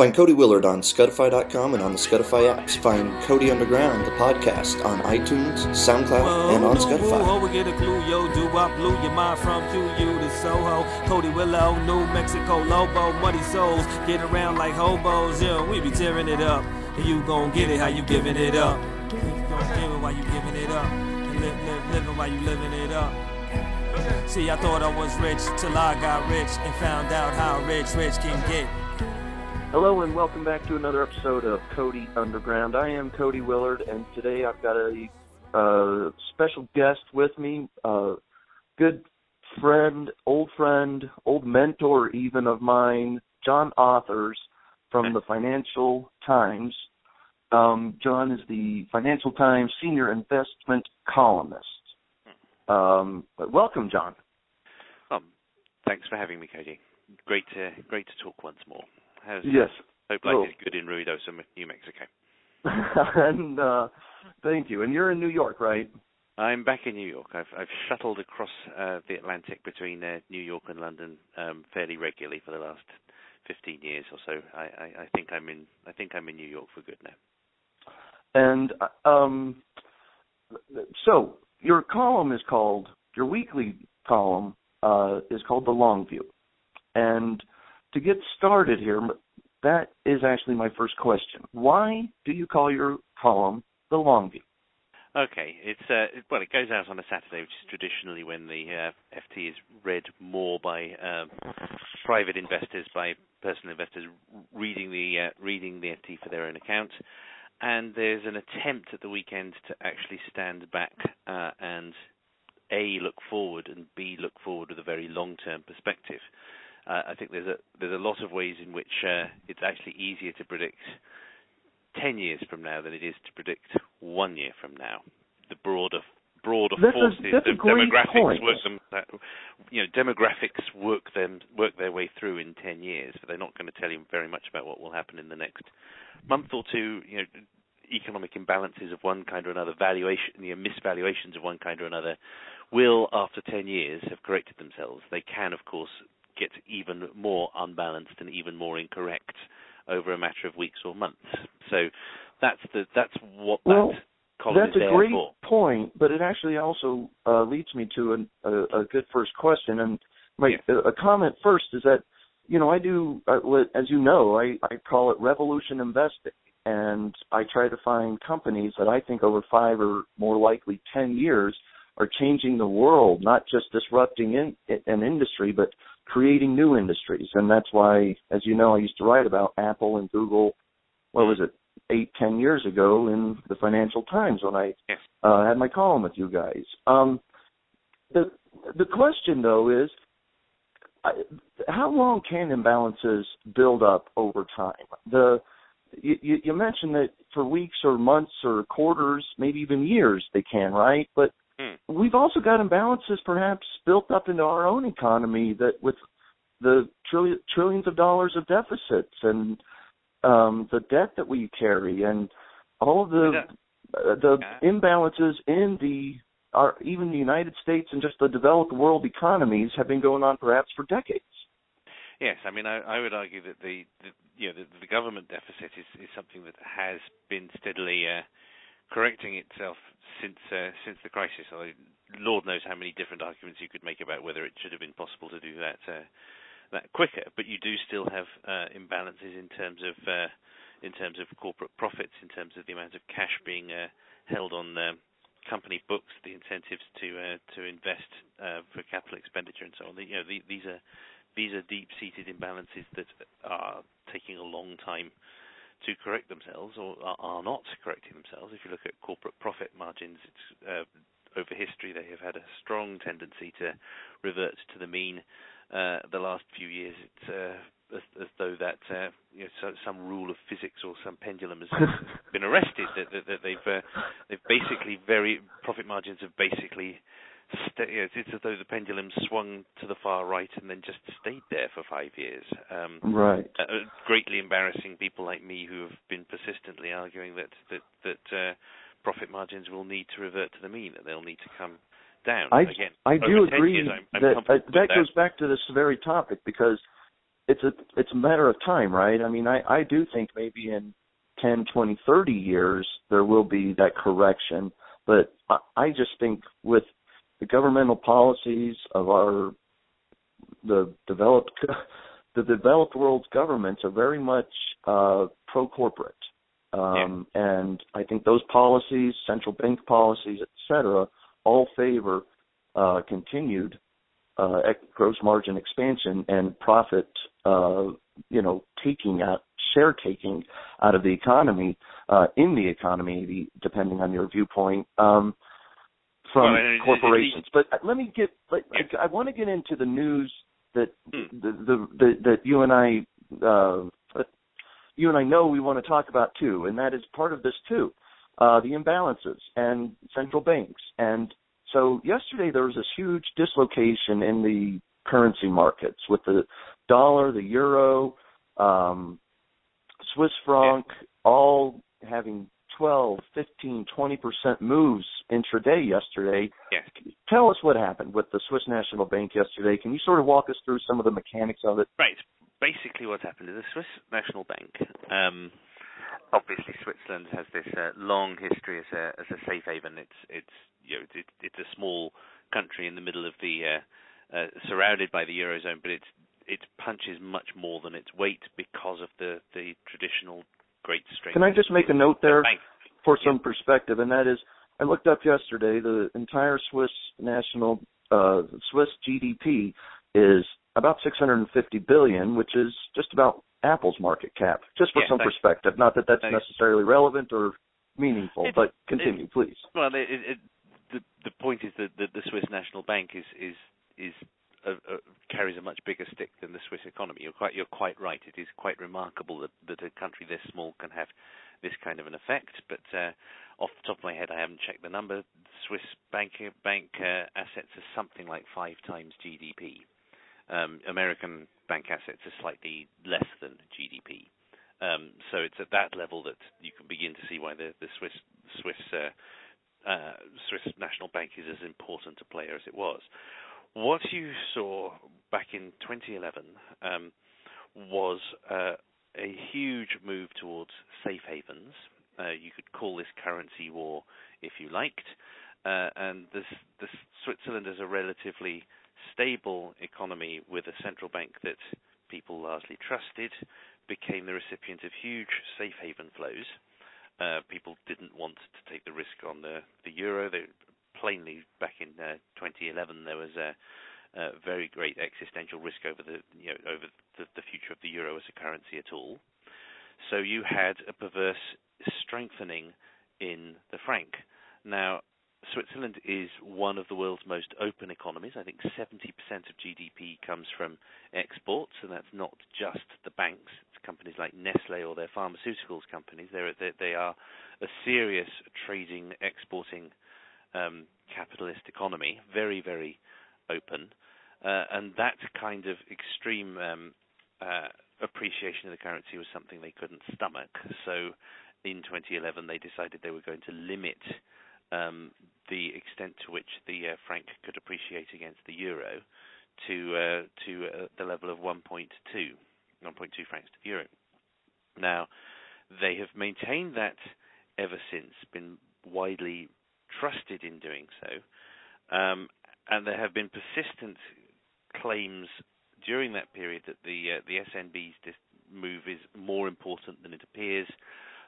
Find Cody Willard on Scutify.com and on the Scutify apps. Find Cody Underground, the podcast, on iTunes, SoundCloud, Whoa, and on Scutify. Whoa, oh, we get a clue, yo, do I blew your mind from QU to Soho. Cody Willard, New Mexico, Lobo, Muddy Souls, get around like hobos, yeah, we be tearing it up. And you gon' get it how you giving it up. You gon' give it while you giving it up. And live, live, living while you living it up. See, I thought I was rich till I got rich and found out how rich rich can get. Hello and welcome back to another episode of Cody Underground. I am Cody Willard, and today I've got a special guest with me, a good friend, old friend, old mentor even of mine, John Authers from the Financial Times. Um, John is the Financial Times senior investment columnist. Um, welcome, John. Um, thanks for having me, Cody. Great to great to talk once more. How's, Yes. Hope life is good in Ruidoso, New Mexico. and uh, thank you. And you're in New York, right? I'm back in New York. I've I've shuttled across uh, the Atlantic between uh, New York and London um, fairly regularly for the last 15 years or so. I, I, I think I'm in I think I'm in New York for good now. And uh, um, so your column is called your weekly column uh, is called the Long View. And to get started here, that is actually my first question. Why do you call your column the Long View? Okay, it's uh, well, it goes out on a Saturday, which is traditionally when the uh, FT is read more by um, private investors, by personal investors reading the uh, reading the FT for their own account. And there's an attempt at the weekend to actually stand back uh, and a look forward and b look forward with a very long-term perspective. Uh, I think there's a there's a lot of ways in which uh, it's actually easier to predict 10 years from now than it is to predict one year from now. The broader broader That's forces a of demographics point. work them uh, you know demographics work them work their way through in 10 years but they're not going to tell you very much about what will happen in the next month or two you know economic imbalances of one kind or another valuation you know, misvaluations of one kind or another will after 10 years have corrected themselves they can of course get even more unbalanced and even more incorrect over a matter of weeks or months. So that's the that's what Well, that column That's is a great for. point, but it actually also uh, leads me to an, a, a good first question. And my Yeah. a comment first is that you know I do uh, as you know I I call it revolution investing, and I try to find companies that I think over five or more likely ten years are changing the world, not just disrupting in, an industry, but creating new industries. And that's why, as you know, I used to write about Apple and Google. What was it? Eight, ten years ago in the Financial Times when I uh, had my column with you guys. Um, the the question though is, I, how long can imbalances build up over time? The you you mentioned that for weeks or months or quarters, maybe even years, they can, right? But Hmm. we've also got imbalances perhaps built up into our own economy that with the trillion, trillions of dollars of deficits and um, the debt that we carry and all of the uh, the Yeah. imbalances in the our even the United States and just the developed world economies have been going on perhaps for decades. Yes, I mean, I, I would argue that the, the you know the, the government deficit is, is something that has been steadily uh, correcting itself since uh, since the crisis. Although Lord knows how many different arguments you could make about whether it should have been possible to do that uh, that quicker. But you do still have uh, imbalances in terms of uh, in terms of corporate profits, in terms of the amount of cash being uh, held on um, company books, the incentives to uh, to invest for capital expenditure, and so on. You know, the, these are these are deep-seated imbalances that are taking a long time to correct themselves, or are, not correcting themselves. If you look at corporate profit margins, it's uh, over history they have had a strong tendency to revert to the mean. Uh, the last few years, it's uh, as, as though that uh, you know, so, some rule of physics or some pendulum has been arrested. That, that, that they've uh, they've basically very profit margins have basically. You know, it's as though the pendulum swung to the far right and then just stayed there for five years. Um, Right. uh, uh, greatly embarrassing people like me who have been persistently arguing that that that uh, profit margins will need to revert to the mean, that they'll need to come down. I Again, I do agree years, I'm, I'm that uh, with that goes back to this very topic because it's a it's a matter of time, right? I mean, I I do think maybe in 10, 20, 30 years there will be that correction, but I, I just think with the governmental policies of our the developed the developed world's governments are very much uh, pro corporate, um, yeah. and I think those policies, central bank policies, et cetera, all favor uh, continued uh, gross margin expansion and profit, uh, you know, taking out share taking out of the economy uh, in the economy, depending on your viewpoint. Um, from well, corporations, but let me get. Like, yeah. I, I want to get into the news that hmm. the, the, the that you and I uh, you and I know we want to talk about too, and that is part of this too, uh, the imbalances and central banks. And so yesterday there was this huge dislocation in the currency markets with the dollar, the euro, um, Swiss franc, yeah. all having 12, 15, 20% moves intraday yesterday. Yes. Tell us what happened with the Swiss National Bank yesterday. Can you sort of walk us through some of the mechanics of it? Right. Basically, what happened is the Swiss National Bank. Um, obviously, Switzerland has this uh, long history as a as a safe haven. It's it's you know it, it's a small country in the middle of the uh, uh, surrounded by the eurozone, but it's it punches much more than its weight because of the the traditional great strength. Can I just make a note there for some perspective, and that is, I looked up yesterday. The entire Swiss national uh, Swiss GDP is about 650 billion, which is just about Apple's market cap. Just for yeah, some thanks. perspective, not that that's thanks. necessarily relevant or meaningful, it, but continue, it, please. Well, it, the the point is that the, the Swiss National Bank is is is a, a, carries a much bigger stick than the Swiss economy. You're quite you're quite right. It is quite remarkable that, that a country this small can have this kind of an effect. But uh, off the top of my head, I haven't checked the number. Swiss bank bank uh, assets are something like five times GDP. Um, American bank assets are slightly less than GDP. Um, so it's at that level that you can begin to see why the, the Swiss Swiss uh, uh, Swiss National Bank is as important a player as it was. What you saw back in 2011 um, was uh, a huge move towards safe havens. Uh, you could call this currency war if you liked. Uh, and this, this Switzerland is a relatively stable economy with a central bank that people largely trusted became the recipient of huge safe haven flows. Uh, people didn't want to take the risk on the, the euro. They plainly back in uh, 2011 there was a, very great existential risk over the you know over the, the future of the euro as a currency at all. So you had a perverse strengthening in the franc. Now Switzerland is one of the world's most open economies. I think 70% of GDP comes from exports, and that's not just the banks. It's companies like Nestle or their pharmaceuticals companies. They're, they, they are a serious trading, exporting um, capitalist economy, very, very open. Uh, and that kind of extreme um, uh, appreciation of the currency was something they couldn't stomach. So in 2011, they decided they were going to limit um, the extent to which the uh, franc could appreciate against the euro to uh, to uh, the level of 1.2, 1.2 francs to the euro. Now, they have maintained that ever since, been widely trusted in doing so, um, and there have been persistent claims during that period that the uh, the SNB's move is more important than it appears.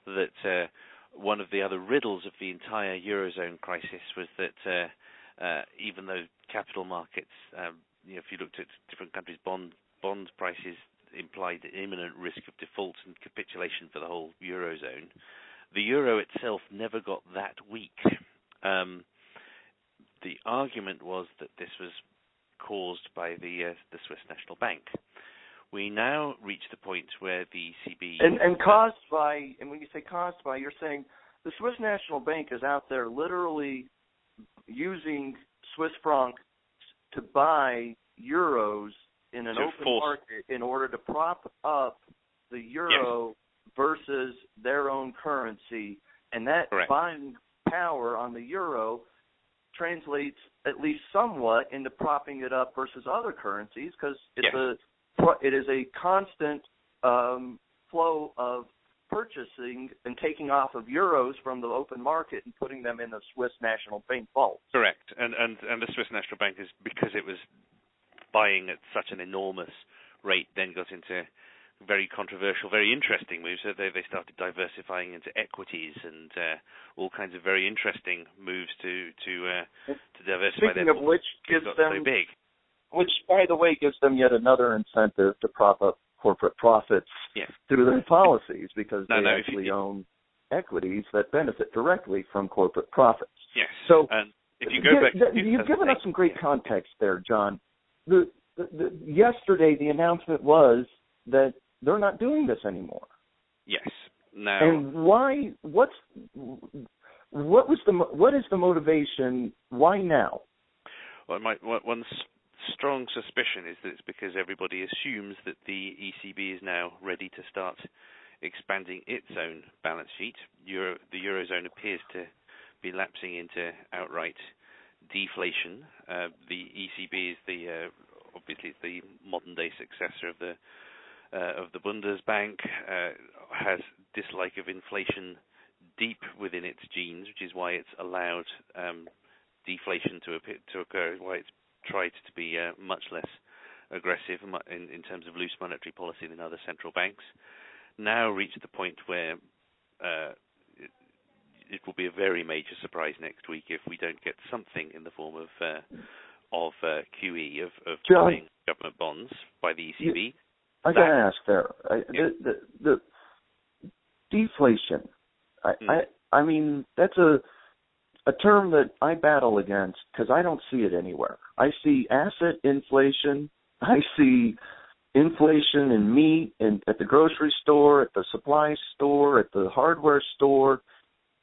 That uh, one of the other riddles of the entire eurozone crisis was that uh, uh, even though capital markets, um, you know, if you looked at different countries' bond bond prices implied imminent risk of default and capitulation for the whole eurozone, the euro itself never got that weak. Um, the argument was that this was caused by the uh, the Swiss National Bank. We now reach the point where the ECB and, and caused by, and when you say caused by, you're saying the Swiss National Bank is out there literally using Swiss franc to buy euros in an open force. market in order to prop up the euro yes. versus their own currency, and that Correct. buying power on the euro translates at least somewhat into propping it up versus other currencies because it's yes. a it is a constant um, flow of purchasing and taking off of euros from the open market and putting them in the Swiss National Bank vault. Correct, and and and the Swiss National Bank is because it was buying at such an enormous rate, then got into very controversial, very interesting moves. So they they started diversifying into equities and uh, all kinds of very interesting moves to to uh, to diversify. Speaking of which, gives them so big. Which, by the way, gives them yet another incentive to prop up corporate profits yes. through their policies because no, they no, actually you, own equities that benefit directly from corporate profits. Yes. So and if you go back, you've given us some great context there, John. The, the, the, yesterday, the announcement was that they're not doing this anymore. Yes. Now. And why? What's what was the what is the motivation? Why now? Well, my one strong suspicion is that it's because everybody assumes that the ECB is now ready to start expanding its own balance sheet. Euro, the eurozone appears to be lapsing into outright deflation. Uh, the ECB is the uh, obviously the modern day successor of the of the Bundesbank, uh, has dislike of inflation deep within its genes, which is why it's allowed um, deflation to, appear, to occur, why it's tried to be uh, much less aggressive in, in, terms of loose monetary policy than other central banks. Now reached the point where uh, it, it, will be a very major surprise next week if we don't get something in the form of uh, of uh, QE of, of buying government bonds by the ECB. I got to ask there. I, yeah. the, the, the deflation. I, mm. I I mean that's a a term that I battle against because I don't see it anywhere. I see asset inflation. I see inflation in meat and at the grocery store, at the supply store, at the hardware store.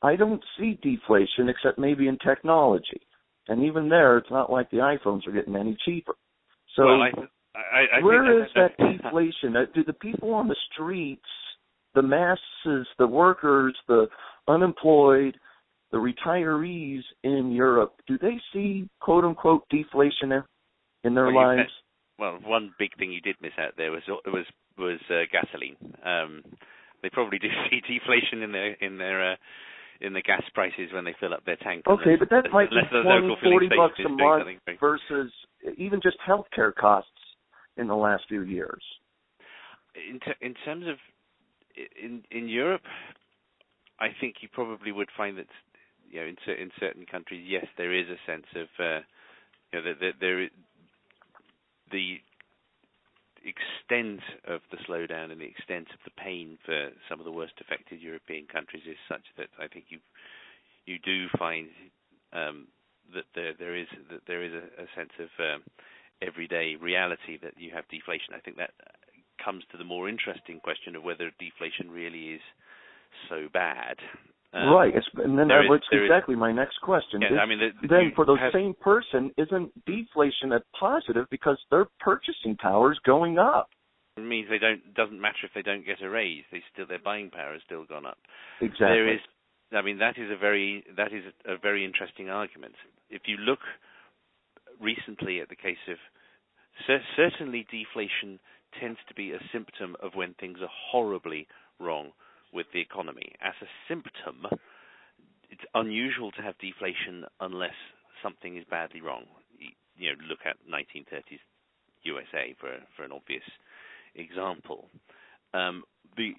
I don't see deflation except maybe in technology. And even there, it's not like the iPhones are getting any cheaper. So well, I, I, I where is that deflation? Uh, do the people on the streets, the masses, the workers, the unemployed, the retirees in Europe, do they see quote unquote deflation in their well, lives? well, one big thing you did miss out there was was was uh, gasoline. Um, they probably do see deflation in their in their uh, in the gas prices when they fill up their tank. Okay, unless, but that might be 20, 40 bucks a month versus even just healthcare costs in the last few years. In, t- in terms of in in Europe, I think you probably would find that you know, in, in certain countries, yes, there is a sense of, uh, you know, that, that there, the extent of the slowdown and the extent of the pain for some of the worst affected European countries is such that I think you you do find um, that there there is that there is a, a sense of um, everyday reality that you have deflation. I think that comes to the more interesting question of whether deflation really is so bad. Um, right, and then that was exactly is, my next question. Yeah, I mean, the, then for the have, same person, isn't deflation a positive because their purchasing power is going up? It means they don't. Doesn't matter if they don't get a raise; they still their buying power has still gone up. Exactly. There is, I mean, that is a very that is a very interesting argument. If you look recently at the case of certainly deflation tends to be a symptom of when things are horribly wrong with the economy. As a symptom, it's unusual to have deflation unless something is badly wrong. You know, look at 1930s USA for for an obvious example. Um,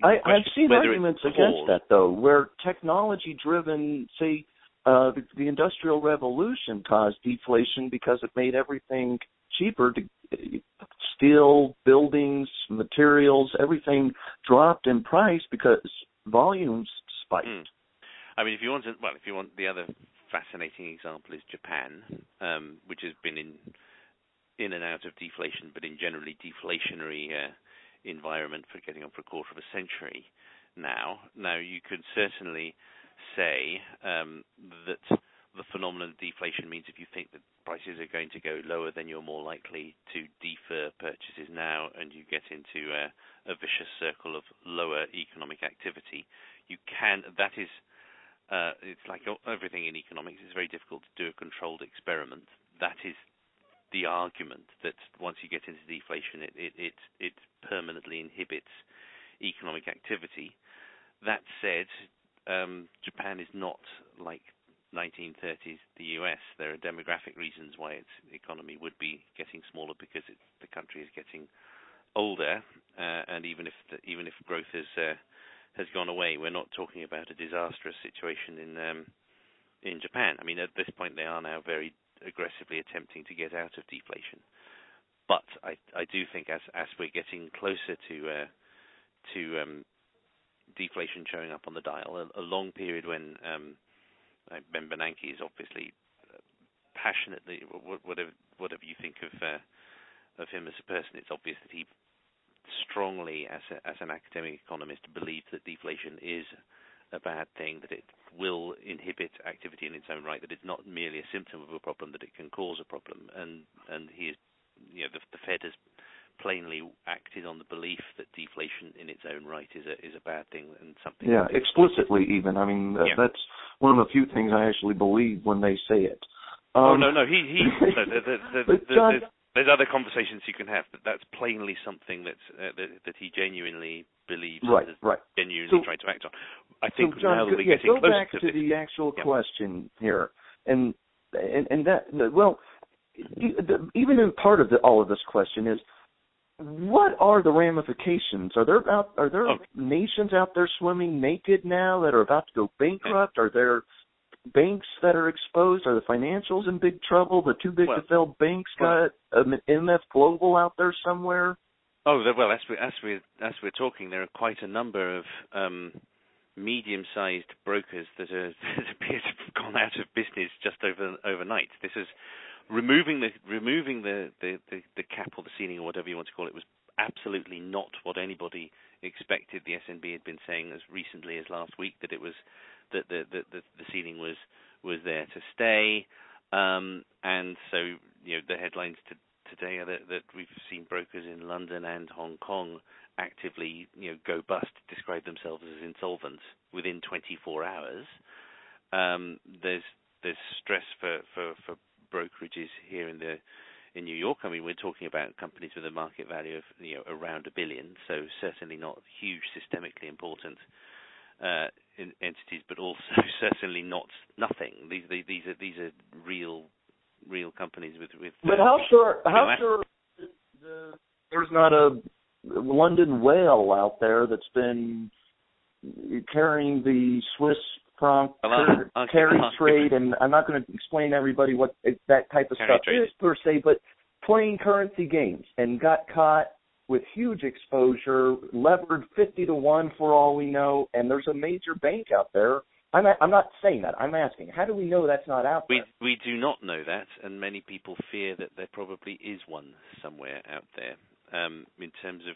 I, have seen arguments against that though, where technology-driven, say, uh, the, the Industrial Revolution caused deflation because it made everything cheaper to steel, buildings, materials, everything dropped in price because volumes spiked. Mm. I mean, if you want to, well, if you want the other fascinating example is Japan, um, which has been in in and out of deflation, but in generally deflationary uh, environment for getting on for a quarter of a century now. Now, you could certainly say um, that the phenomenon of deflation means if you think that prices are going to go lower, then you're more likely to defer purchases now, and you get into a, a vicious circle of lower economic activity. You can that is uh, it's like everything in economics. It's very difficult to do a controlled experiment. That is the argument that once you get into deflation, it it, it permanently inhibits economic activity. That said, um, Japan is not like 1930s the US. There are demographic reasons why its economy would be getting smaller because the country is getting older, uh, and even if the, even if growth has uh, has gone away, we're not talking about a disastrous situation in um, in Japan. I mean, at this point, they are now very aggressively attempting to get out of deflation. But I I do think as as we're getting closer to uh, to um, deflation showing up on the dial, a, long period when um, Ben Bernanke is obviously uh, passionately whatever you think of uh, of him as a person, it's obvious that he strongly, as an academic economist, believes that deflation is a bad thing, that it will inhibit activity in its own right, that it's not merely a symptom of a problem, that it can cause a problem, and and he is, you know, the, the Fed has plainly acted on the belief that deflation in its own right is a is a bad thing and something. Yeah, explicitly even. I mean, yeah. that's one of the few things I actually believe when they say it. Oh, um, oh no, no, he he. no, the, the, the, John, there's, there's, other conversations you can have, but that's plainly something that's uh, that, that he genuinely believes. Right, right. Genuinely so, trying to act on. I think so John, now that we're yeah, getting go back to, to the actual yeah. question here, and and and that well, even in part of the, all of this question is what are the ramifications? Are there out, are there okay. nations out there swimming naked now that are about to go bankrupt? Are there banks that are exposed? Are the financials in big trouble? The too big well, to fail banks got an MF Global out there somewhere? Oh well, as we as we as we're talking, there are quite a number of um, medium-sized brokers that, are, that appear to have gone out of business just over overnight. This is removing the removing the, the, the, the, cap or the ceiling or whatever you want to call it was absolutely not what anybody expected. The SNB had been saying as recently as last week that it was that the the, the, the ceiling was was there to stay, um, and so you know the headlines to, today are that, that we've seen brokers in London and Hong Kong actively you know go bust, describe themselves as insolvent within 24 hours. Um, there's there's stress for, for, for brokerages here in the in New York. I mean, we're talking about companies with a market value of you know around a billion, so certainly not huge, systemically important uh, in, entities, but also certainly not nothing. These these are these are real real companies with with. But uh, how sure how sure the, there's not a London whale out there that's been carrying the Swiss franc carry trade, and I'm not going to explain to everybody what that type of carry stuff trade. is per se, but playing currency games and got caught with huge exposure, levered 50 to 1 for all we know, and there's a major bank out there. I'm, I'm not saying that. I'm asking, how do we know that's not out there? We, we do not know that, and many people fear that there probably is one somewhere out there. Um, in terms of,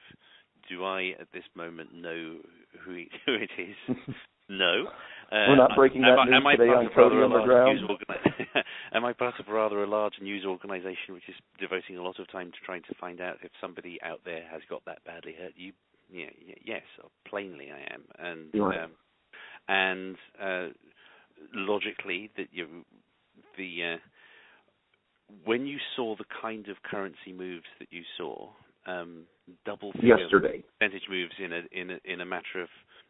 do I at this moment know who, who it is? No. Uh, We're not breaking that news today on Cody Underground. am I part of rather a large news organization which is devoting a lot of time to trying to find out if somebody out there has got that badly hurt? You, yeah, yes, plainly I am, and um, and uh, logically that you the uh, when you saw the kind of currency moves that you saw, um, double yesterday percentage moves in a in a in a matter of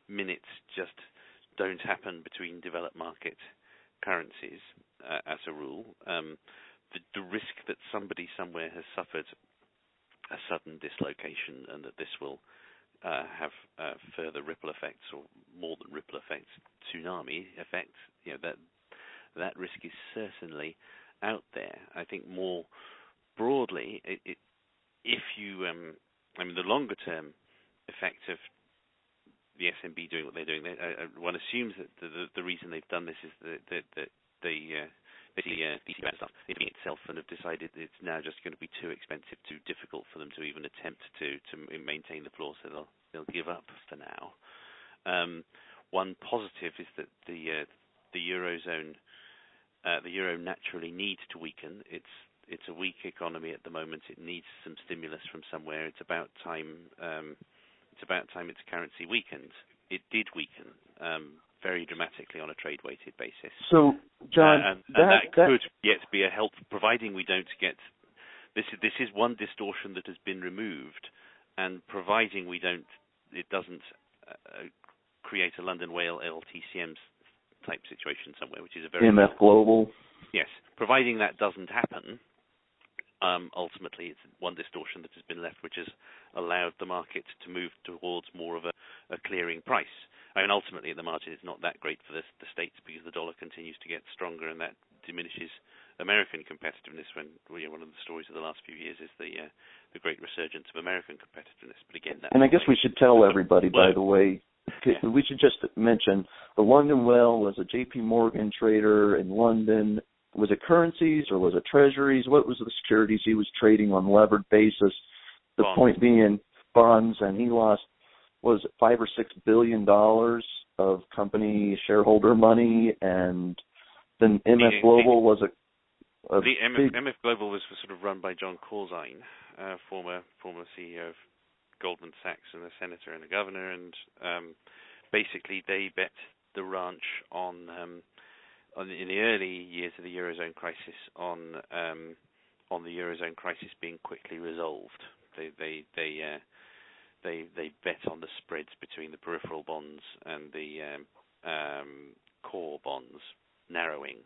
minutes just don't happen between developed market currencies uh, as a rule. Um, the, the, risk that somebody somewhere has suffered a sudden dislocation and that this will uh, have uh, further ripple effects or more than ripple effects, tsunami effects, you know, that that risk is certainly out there. I think more broadly, it, it, if you, um, I mean, the longer term effect of the SNB doing what they're doing. They, uh, one assumes that the, the, the, reason they've done this is that, that, that they uh, the uh, DCBAN stuff itself and have decided it's now just going to be too expensive, too difficult for them to even attempt to to maintain the floor, so they'll they'll give up for now. Um, one positive is that the uh, the eurozone uh, the euro naturally needs to weaken. It's it's a weak economy at the moment. It needs some stimulus from somewhere. It's about time. Um, it's about time its currency weakened. It did weaken um, very dramatically on a trade weighted basis. So, John, uh, and, that, and that, that, could yet be a help, providing we don't get this is this is one distortion that has been removed, and providing we don't, it doesn't uh, create a London Whale LTCM type situation somewhere, which is a very MF Global. Yes, providing that doesn't happen, um, ultimately it's one distortion that has been left, which has allowed the market to move towards more of a, a clearing price. I mean, ultimately, at the margin, it's not that great for the, the states because the dollar continues to get stronger, and that diminishes American competitiveness. When you know, one of the stories of the last few years is the uh, the great resurgence of American competitiveness. But again, and I guess we should tell everybody, by the way, yeah. we should just mention the London Whale was a J.P. Morgan trader in London. Was it currencies or was it treasuries? What was the securities he was trading on levered basis? The bonds. point being bonds, and he lost was it five or six billion dollars of company shareholder money, and then MF Global was a, a the MF, big, MF Global was sort of run by Jon Corzine, uh, former former CEO of Goldman Sachs and a senator and a governor, and um, basically they bet the ranch on, um, on in the early years of the eurozone crisis on um, on the eurozone crisis being quickly resolved. They they they uh, they they bet on the spreads between the peripheral bonds and the um, um, core bonds narrowing,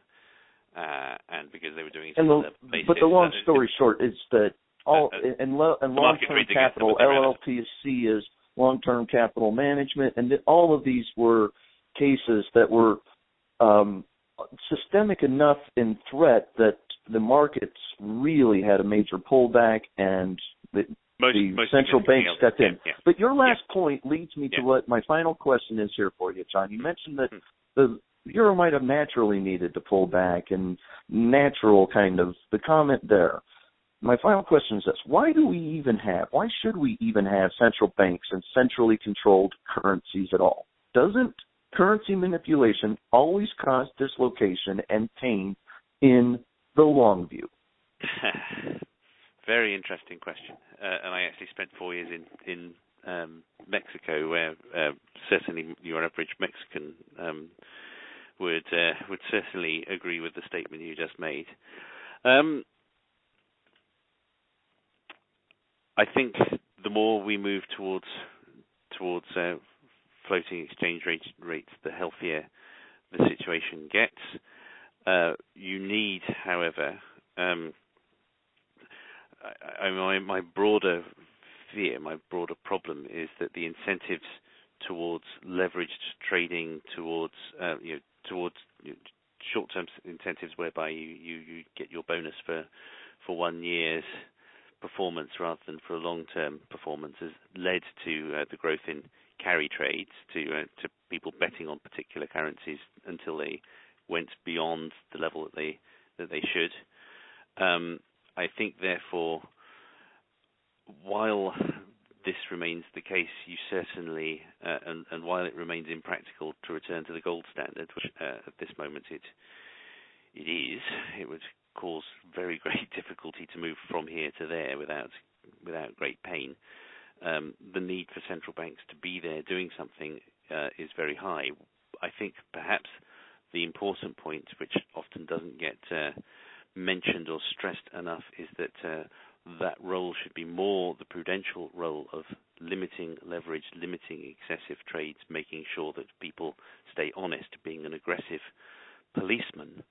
uh, and because they were doing and the, but the long story short is that all uh, and, lo, and long-term capital LLTC is long-term capital management, and all of these were cases that were um, systemic enough in threat that the markets really had a major pullback, and the, most, the most central bank stepped in. Yeah, But your last yeah. point leads me Yeah. to what my final question is here for you, John. You mentioned that Hmm. the euro might have naturally needed to pull back and natural kind of the comment there. My final question is this. Why do we even have, why should we even have central banks and centrally controlled currencies at all? Doesn't currency manipulation always cause dislocation and pain in the long view? Very interesting question, uh, and I actually spent four years in in um, Mexico, where uh, certainly your average Mexican um, would uh, would certainly agree with the statement you just made. Um, I think the more we move towards towards uh, floating exchange rate, rates, the healthier the situation gets. Uh, you need, however, um, I, I, my, my broader fear, my broader problem is that the incentives towards leveraged trading, towards uh, you know, towards you know, short-term incentives whereby you, you, you get your bonus for for one year's performance rather than for a long-term performance has led to uh, the growth in carry trades, to uh, to people betting on particular currencies until they went beyond the level that they that they should. Um, I think, therefore, while this remains the case, you certainly, uh, and, and, while it remains impractical to return to the gold standard, which uh, at this moment it it is, it would cause very great difficulty to move from here to there without without great pain. Um, the need for central banks to be there doing something uh, is very high. I think perhaps the important point, which often doesn't get uh, mentioned or stressed enough, is that uh, that role should be more the prudential role of limiting leverage, limiting excessive trades, making sure that people stay honest, being an aggressive policeman,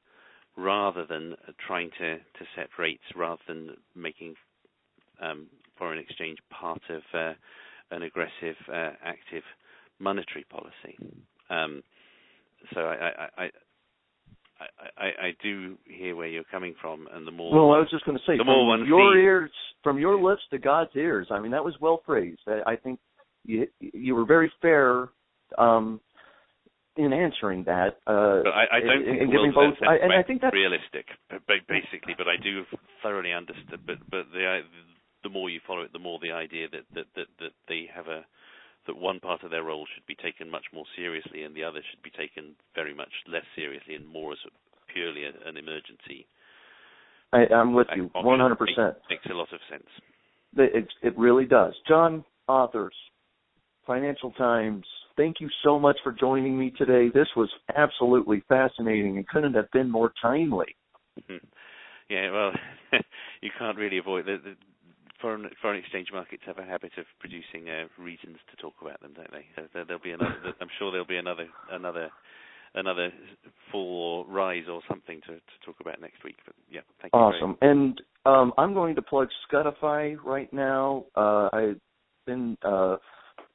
rather than trying to, to set rates, rather than making um, foreign exchange part of uh, an aggressive, uh, active monetary policy. Um, so I, I, I I, I, do hear where you're coming from, and the more well, I was just going to say, the from more one your sees, ears, from your lips to God's ears. I mean, that was well phrased. I, I think you you were very fair um, in answering that. Uh, but I, I don't and, think giving both, I, and I think that's realistic, basically. But I do thoroughly understand. But but the the more you follow it, the more the idea that that that, that they have a that one part of their role should be taken much more seriously and the other should be taken very much less seriously and more as a, purely a, an emergency. I, I'm with you, 100%. Makes, makes a lot of sense. It, it really does. John Authers, Financial Times, thank you so much for joining me today. This was absolutely fascinating and couldn't have been more timely. Mm-hmm. Yeah, well, you can't really avoid the, the foreign foreign exchange markets have a habit of producing uh, reasons to talk about them, don't they? So there, there'll be another. I'm sure there'll be another another another fall or rise or something to, to talk about next week. But yeah, thank you. Awesome. And um, I'm going to plug Scutify right now. Uh, I've been uh,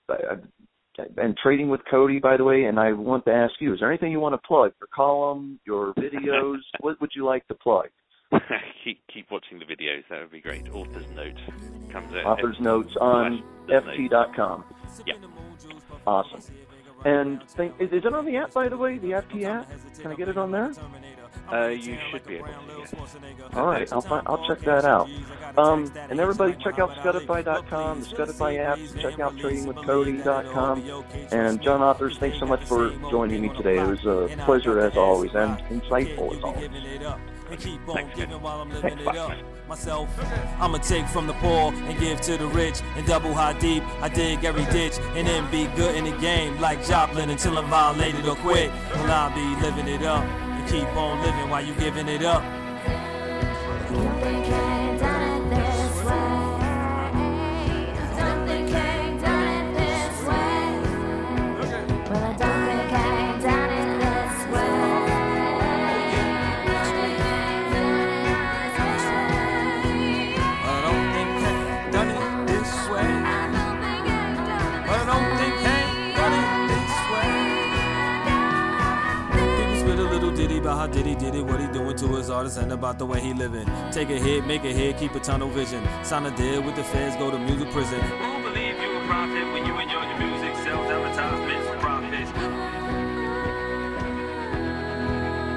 I've been trading with Cody, by the way, and I want to ask you: Is there anything you want to plug? Your column, your videos? what would you like to plug? keep keep watching the videos. That would be great. Authers' Notes comes out. Authers' notes on ft.com. Yeah. Awesome. And think, is, is it on the app, by the way? The FT app? Can I get it on there? Uh, you should be able to. Yes. All right, I'll find, I'll check that out. Um, and everybody, check out Scutify.com, the Scutify app. Check out TradingWithCody.com. And John Authers, thanks so much for joining me today. It was a pleasure as always, and insightful as always and keep on giving while I'm living it up. Myself, I'ma take from the poor and give to the rich and double high deep. I dig every ditch and then be good in the game like Joplin until I'm violated or quit. Well, I'll be living it up and keep on living while you giving it up. His about the way he living. Take a hit, make a hit, keep a tunnel vision. Sign a deal with the feds, go to music prison. Who believe you a profit when you and your music sells advertisements profits?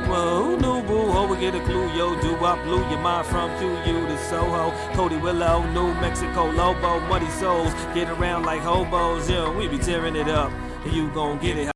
Well, who knew, boo? Ho, we get a clue, yo. Do I blew your mind from QU to Soho. Cody Willard, New Mexico, Lobo, Muddy Souls. Get around like hobos, yeah, we be tearing it up. You gon' get it.